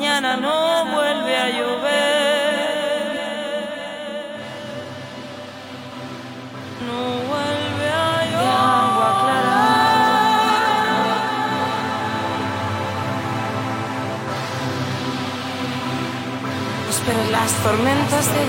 mañana no vuelve a llover. No vuelve a llover. agua clara. Espero las tormentas de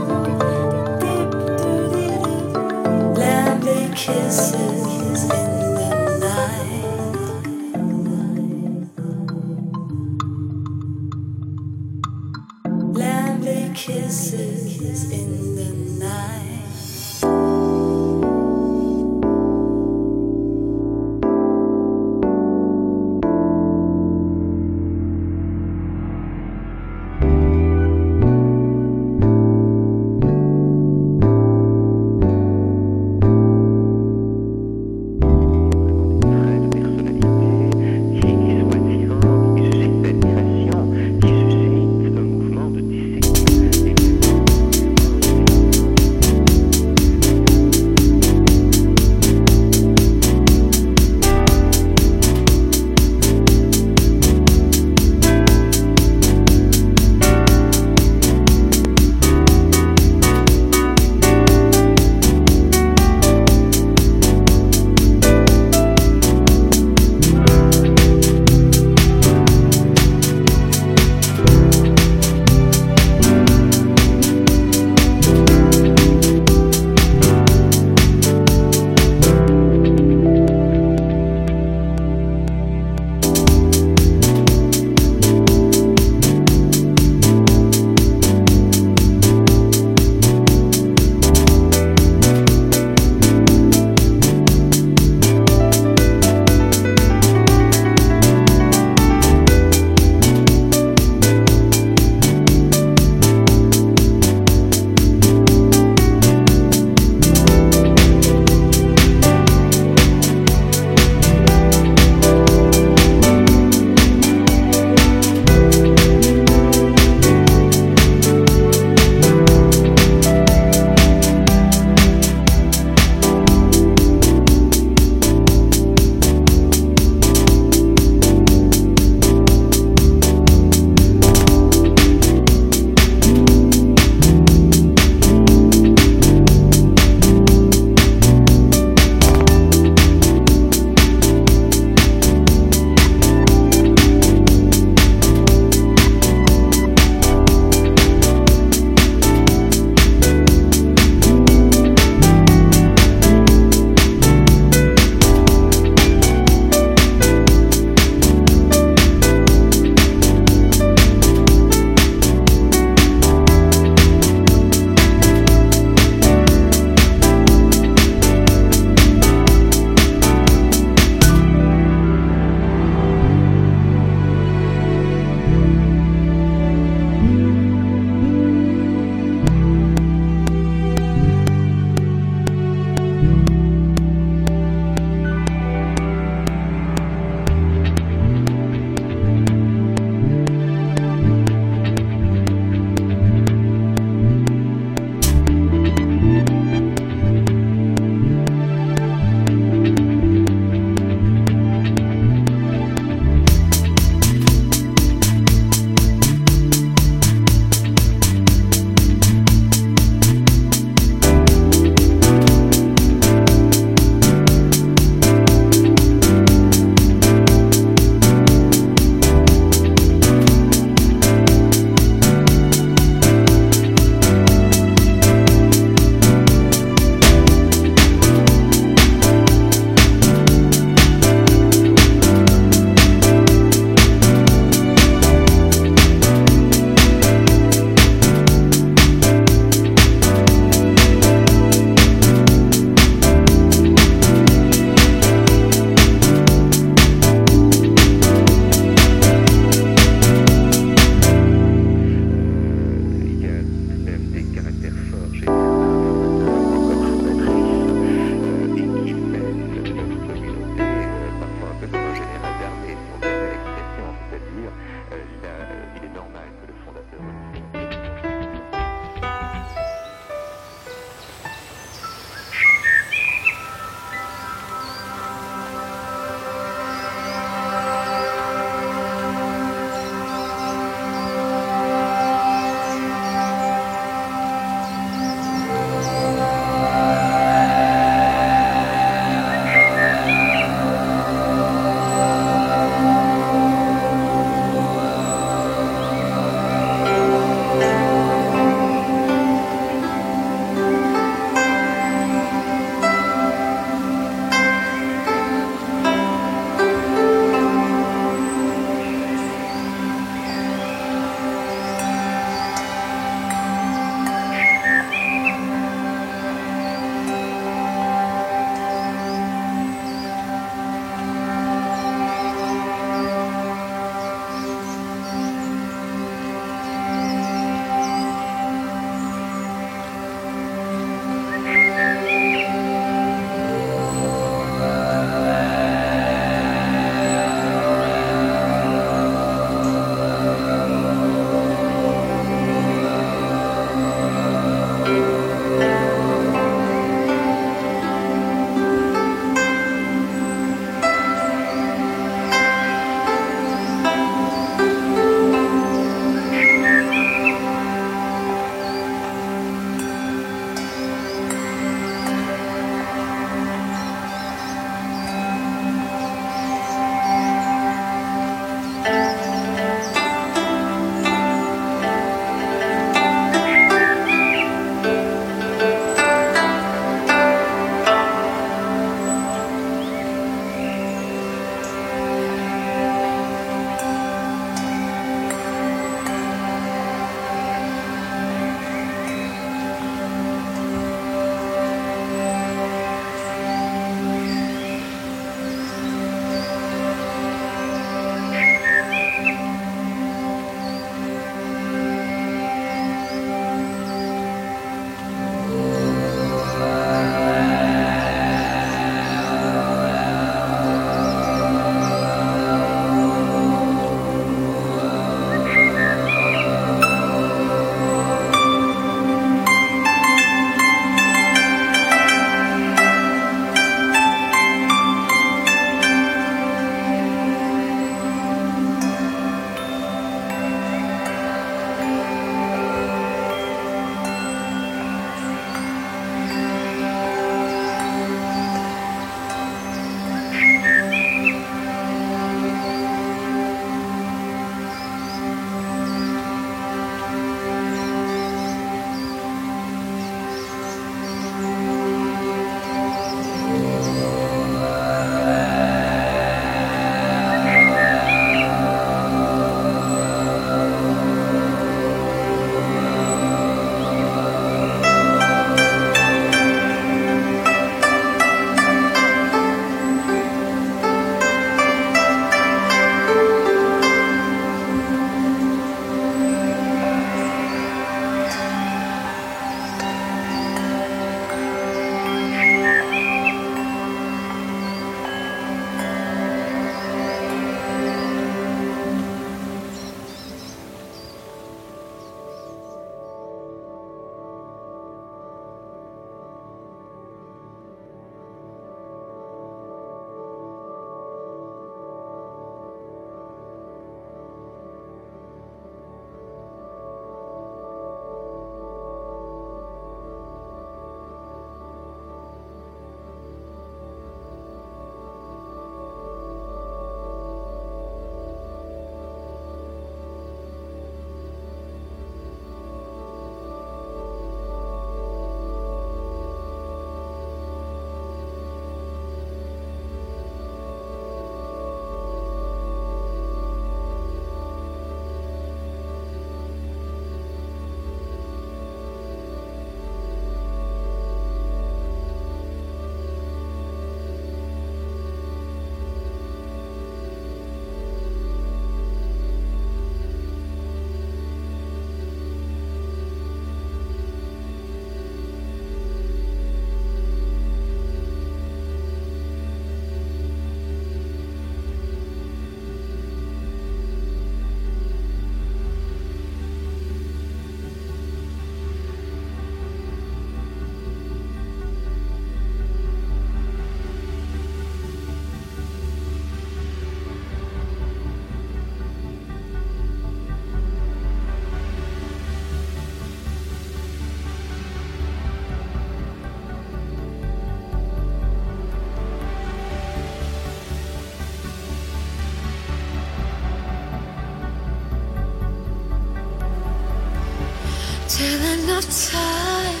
of time,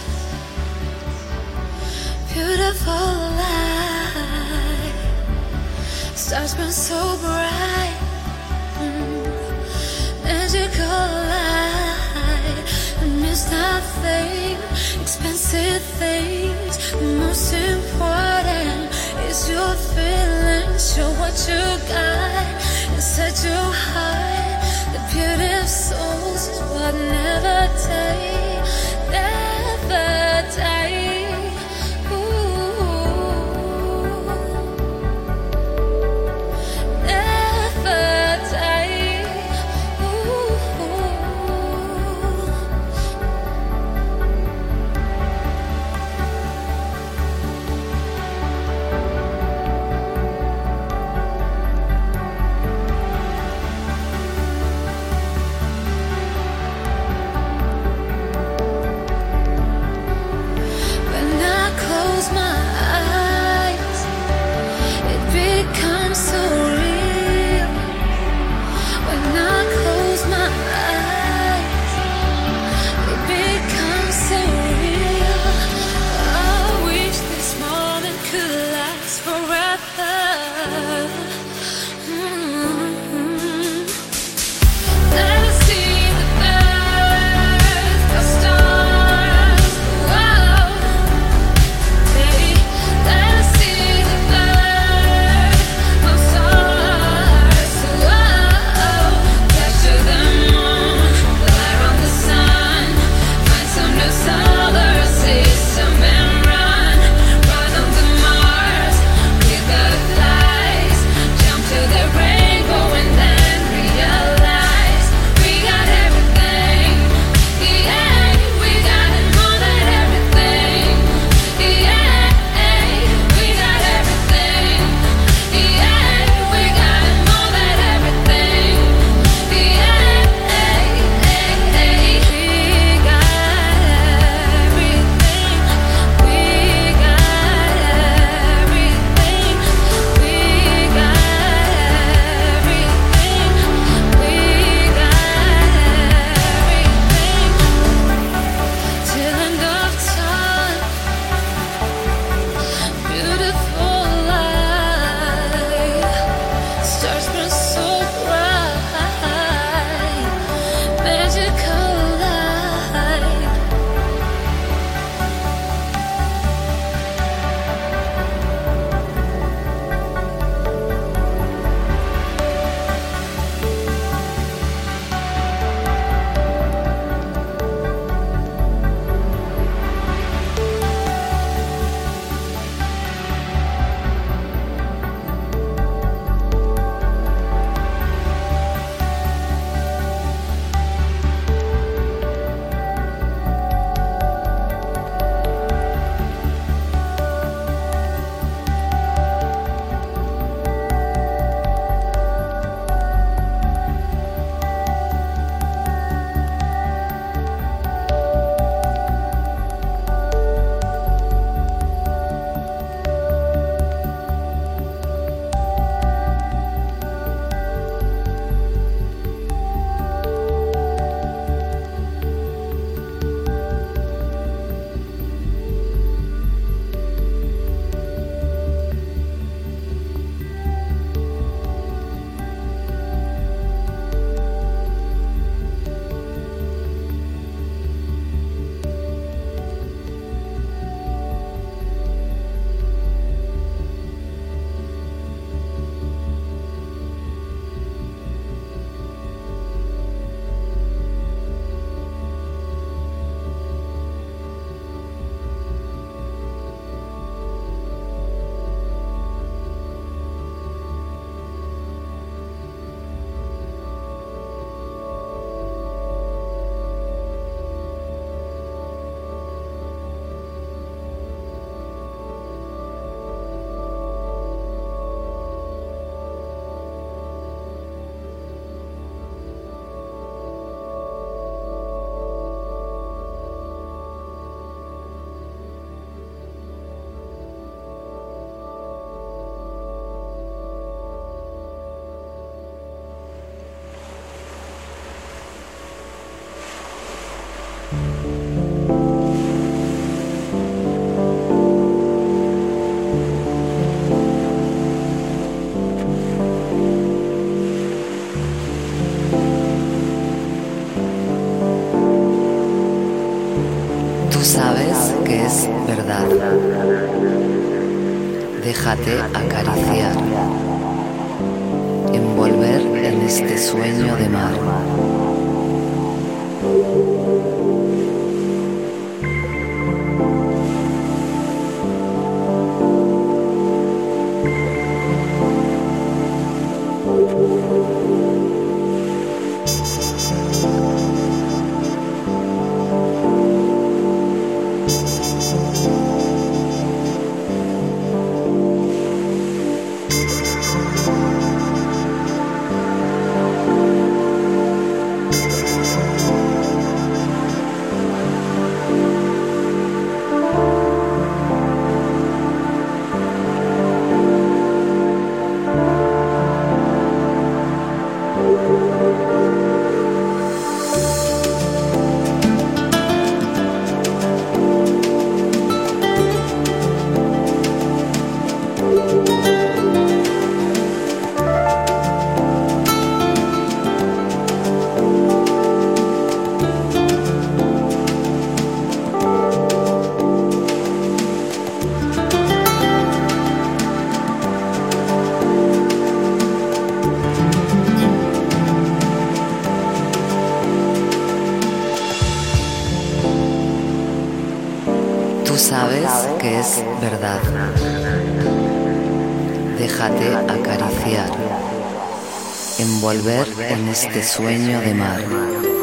beautiful light. Stars burn so Déjate acariciar, verdad. Déjate acariciar, envolver en este sueño de mar.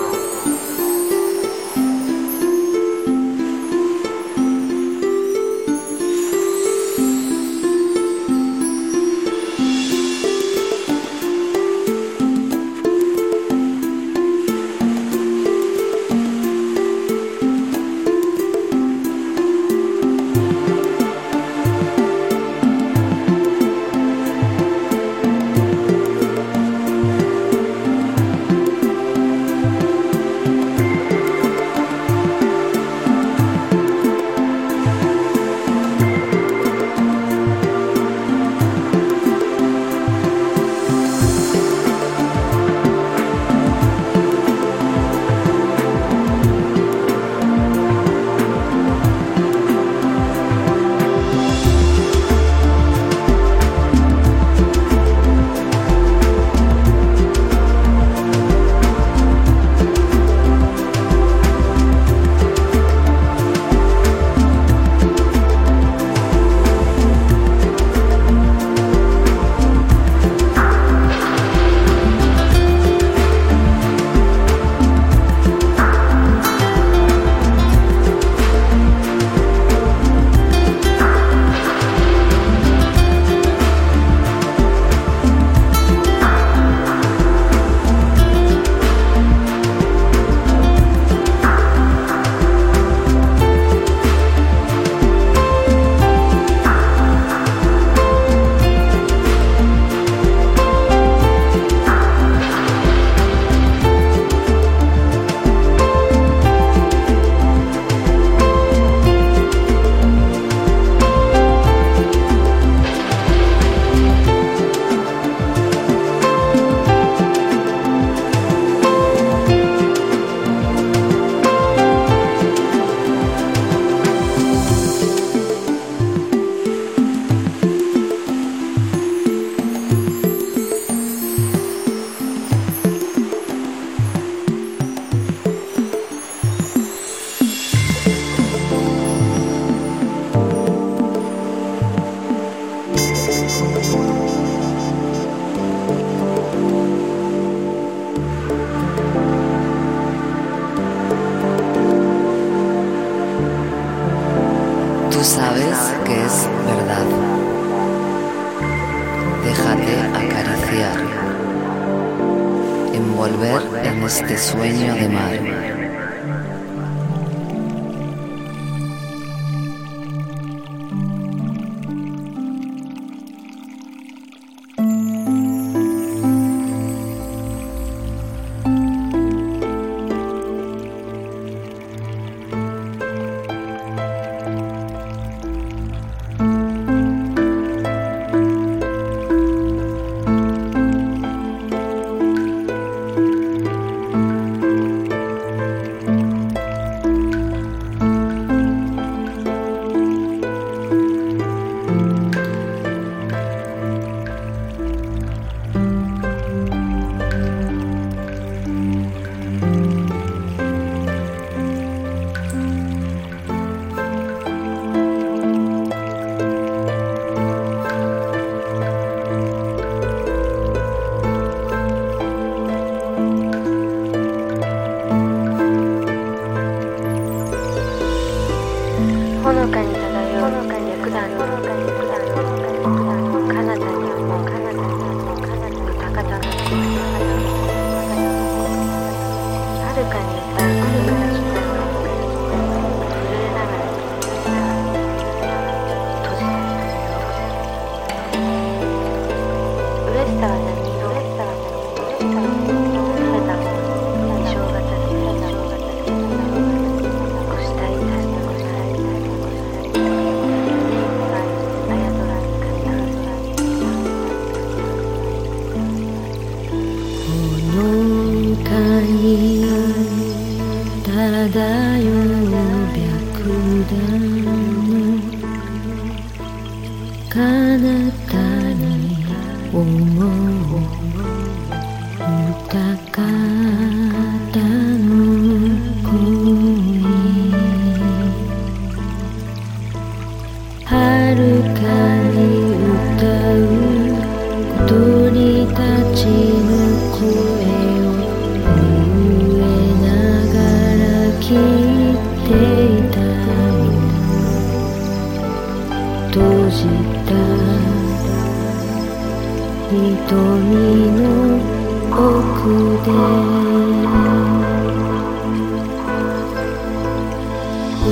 苦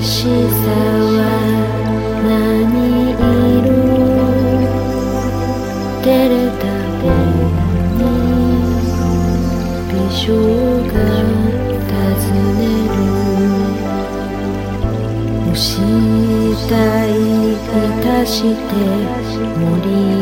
しさは何色照れたびに微笑が尋ねる。押したいいたして森